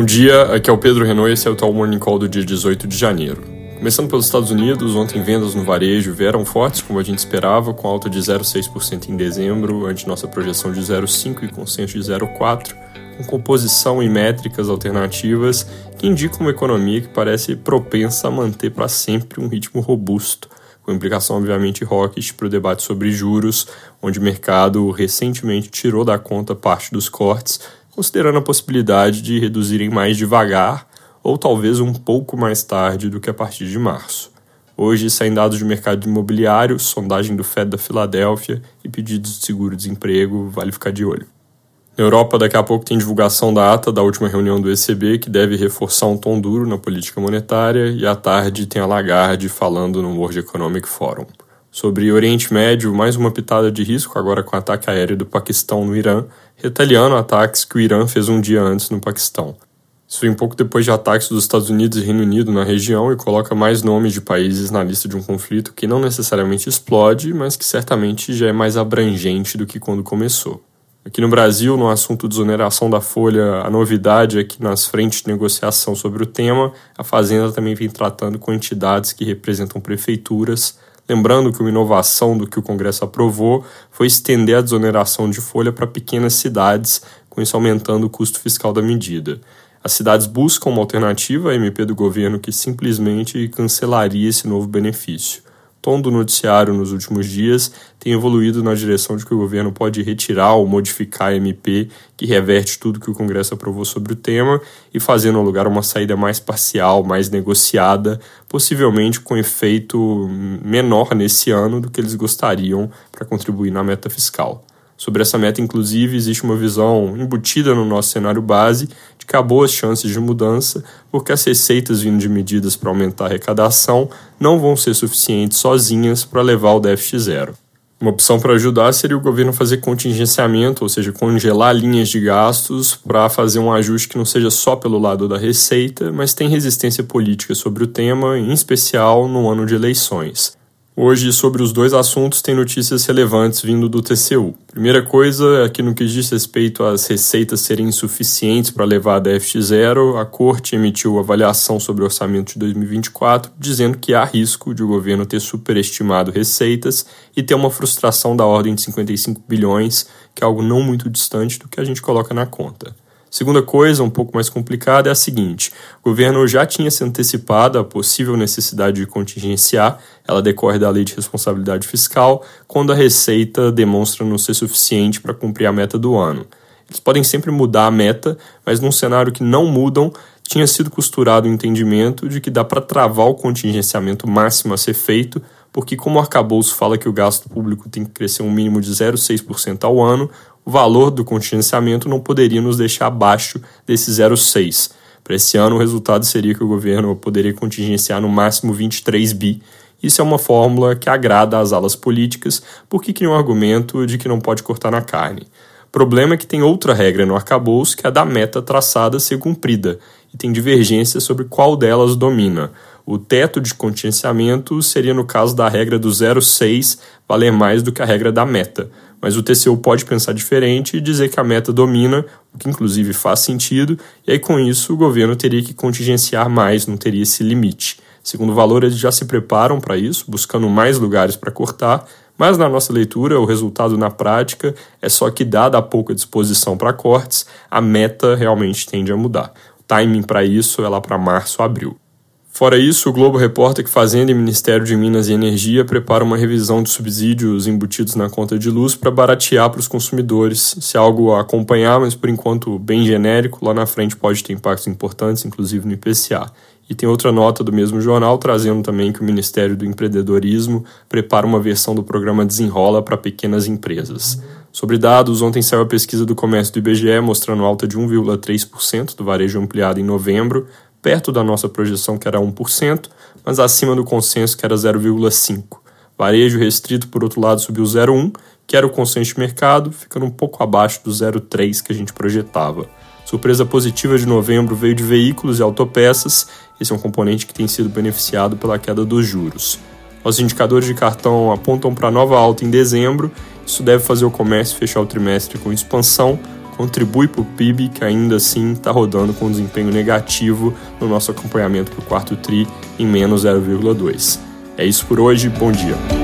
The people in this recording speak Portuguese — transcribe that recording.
Bom dia, aqui é o Pedro Renault e esse é o Tal Morning Call do dia 18 de janeiro. Começando pelos Estados Unidos, ontem vendas no varejo vieram fortes, como a gente esperava, com alta de 0,6% em dezembro, ante nossa projeção de 0,5% e consenso de 0,4%, com composição e métricas alternativas que indicam uma economia que parece propensa a manter para sempre um ritmo robusto, com implicação obviamente hawkish para o debate sobre juros, onde o mercado recentemente tirou da conta parte dos cortes, considerando a possibilidade de reduzirem mais devagar ou talvez um pouco mais tarde do que a partir de março. Hoje saem dados de mercado imobiliário, sondagem do Fed da Filadélfia e pedidos de seguro-desemprego, vale ficar de olho. Na Europa, daqui a pouco tem divulgação da ata da última reunião do ECB, que deve reforçar um tom duro na política monetária, e à tarde tem a Lagarde falando no World Economic Forum. Sobre Oriente Médio, mais uma pitada de risco agora com o ataque aéreo do Paquistão no Irã, retaliando ataques que o Irã fez um dia antes no Paquistão. Isso vem pouco depois de ataques dos Estados Unidos e Reino Unido na região e coloca mais nomes de países na lista de um conflito que não necessariamente explode, mas que certamente já é mais abrangente do que quando começou. Aqui no Brasil, no assunto de desoneração da folha, a novidade é que nas frentes de negociação sobre o tema, a Fazenda também vem tratando com entidades que representam prefeituras, lembrando que uma inovação do que o Congresso aprovou foi estender a desoneração de folha para pequenas cidades, com isso aumentando o custo fiscal da medida. As cidades buscam uma alternativa à MP do governo que simplesmente cancelaria esse novo benefício tom do noticiário nos últimos dias tem evoluído na direção de que o governo pode retirar ou modificar a MP que reverte tudo que o Congresso aprovou sobre o tema e fazer no lugar uma saída mais parcial, mais negociada, possivelmente com efeito menor nesse ano do que eles gostariam para contribuir na meta fiscal. Sobre essa meta, inclusive, existe uma visão embutida no nosso cenário base de que há boas chances de mudança, porque as receitas vindo de medidas para aumentar a arrecadação não vão ser suficientes sozinhas para levar o déficit zero. Uma opção para ajudar seria o governo fazer contingenciamento, ou seja, congelar linhas de gastos para fazer um ajuste que não seja só pelo lado da receita, mas tem resistência política sobre o tema, em especial no ano de eleições. Hoje, sobre os dois assuntos, tem notícias relevantes vindo do TCU. Primeira coisa é que, no que diz respeito às receitas serem insuficientes para levar a déficit zero, a Corte emitiu avaliação sobre o orçamento de 2024, dizendo que há risco de o governo ter superestimado receitas e ter uma frustração da ordem de 55 bilhões, que é algo não muito distante do que a gente coloca na conta. Segunda coisa, um pouco mais complicada, é a seguinte: o governo já tinha se antecipado à possível necessidade de contingenciar, ela decorre da Lei de Responsabilidade Fiscal, quando a receita demonstra não ser suficiente para cumprir a meta do ano. Eles podem sempre mudar a meta, mas num cenário que não mudam, tinha sido costurado o entendimento de que dá para travar o contingenciamento máximo a ser feito, porque, como o arcabouço fala que o gasto público tem que crescer um mínimo de 0,6% ao ano, o valor do contingenciamento não poderia nos deixar abaixo desse 0,6%. Para esse ano, o resultado seria que o governo poderia contingenciar no máximo 23 bi. Isso é uma fórmula que agrada às alas políticas, porque cria um argumento de que não pode cortar na carne. O problema é que tem outra regra no arcabouço, que é a da meta traçada ser cumprida, e tem divergência sobre qual delas domina. O teto de contingenciamento seria no caso da regra do 0,6 valer mais do que a regra da meta. Mas o TCU pode pensar diferente e dizer que a meta domina, o que inclusive faz sentido, e aí com isso o governo teria que contingenciar mais, não teria esse limite. Segundo o valor, eles já se preparam para isso, buscando mais lugares para cortar, mas na nossa leitura, o resultado na prática é só que, dada a pouca disposição para cortes, a meta realmente tende a mudar. O timing para isso é lá para março, abril. Fora isso, o Globo reporta que Fazenda e Ministério de Minas e Energia preparam uma revisão de subsídios embutidos na conta de luz para baratear para os consumidores. Se é algo a acompanhar, mas por enquanto bem genérico, lá na frente pode ter impactos importantes, inclusive no IPCA. E tem outra nota do mesmo jornal trazendo também que o Ministério do Empreendedorismo prepara uma versão do programa Desenrola para pequenas empresas. Sobre dados, ontem saiu a pesquisa do comércio do IBGE mostrando alta de 1,3% do varejo ampliado em novembro, perto da nossa projeção, que era 1%, mas acima do consenso, que era 0,5%. Varejo restrito, por outro lado, subiu 0,1%, que era o consenso de mercado, ficando um pouco abaixo do 0,3% que a gente projetava. Surpresa positiva de novembro veio de veículos e autopeças, esse é um componente que tem sido beneficiado pela queda dos juros. Os indicadores de cartão apontam para nova alta em dezembro, isso deve fazer o comércio fechar o trimestre com expansão, contribui para o PIB, que ainda assim está rodando com desempenho negativo no nosso acompanhamento para o quarto TRI em menos 0,2. É isso por hoje, bom dia.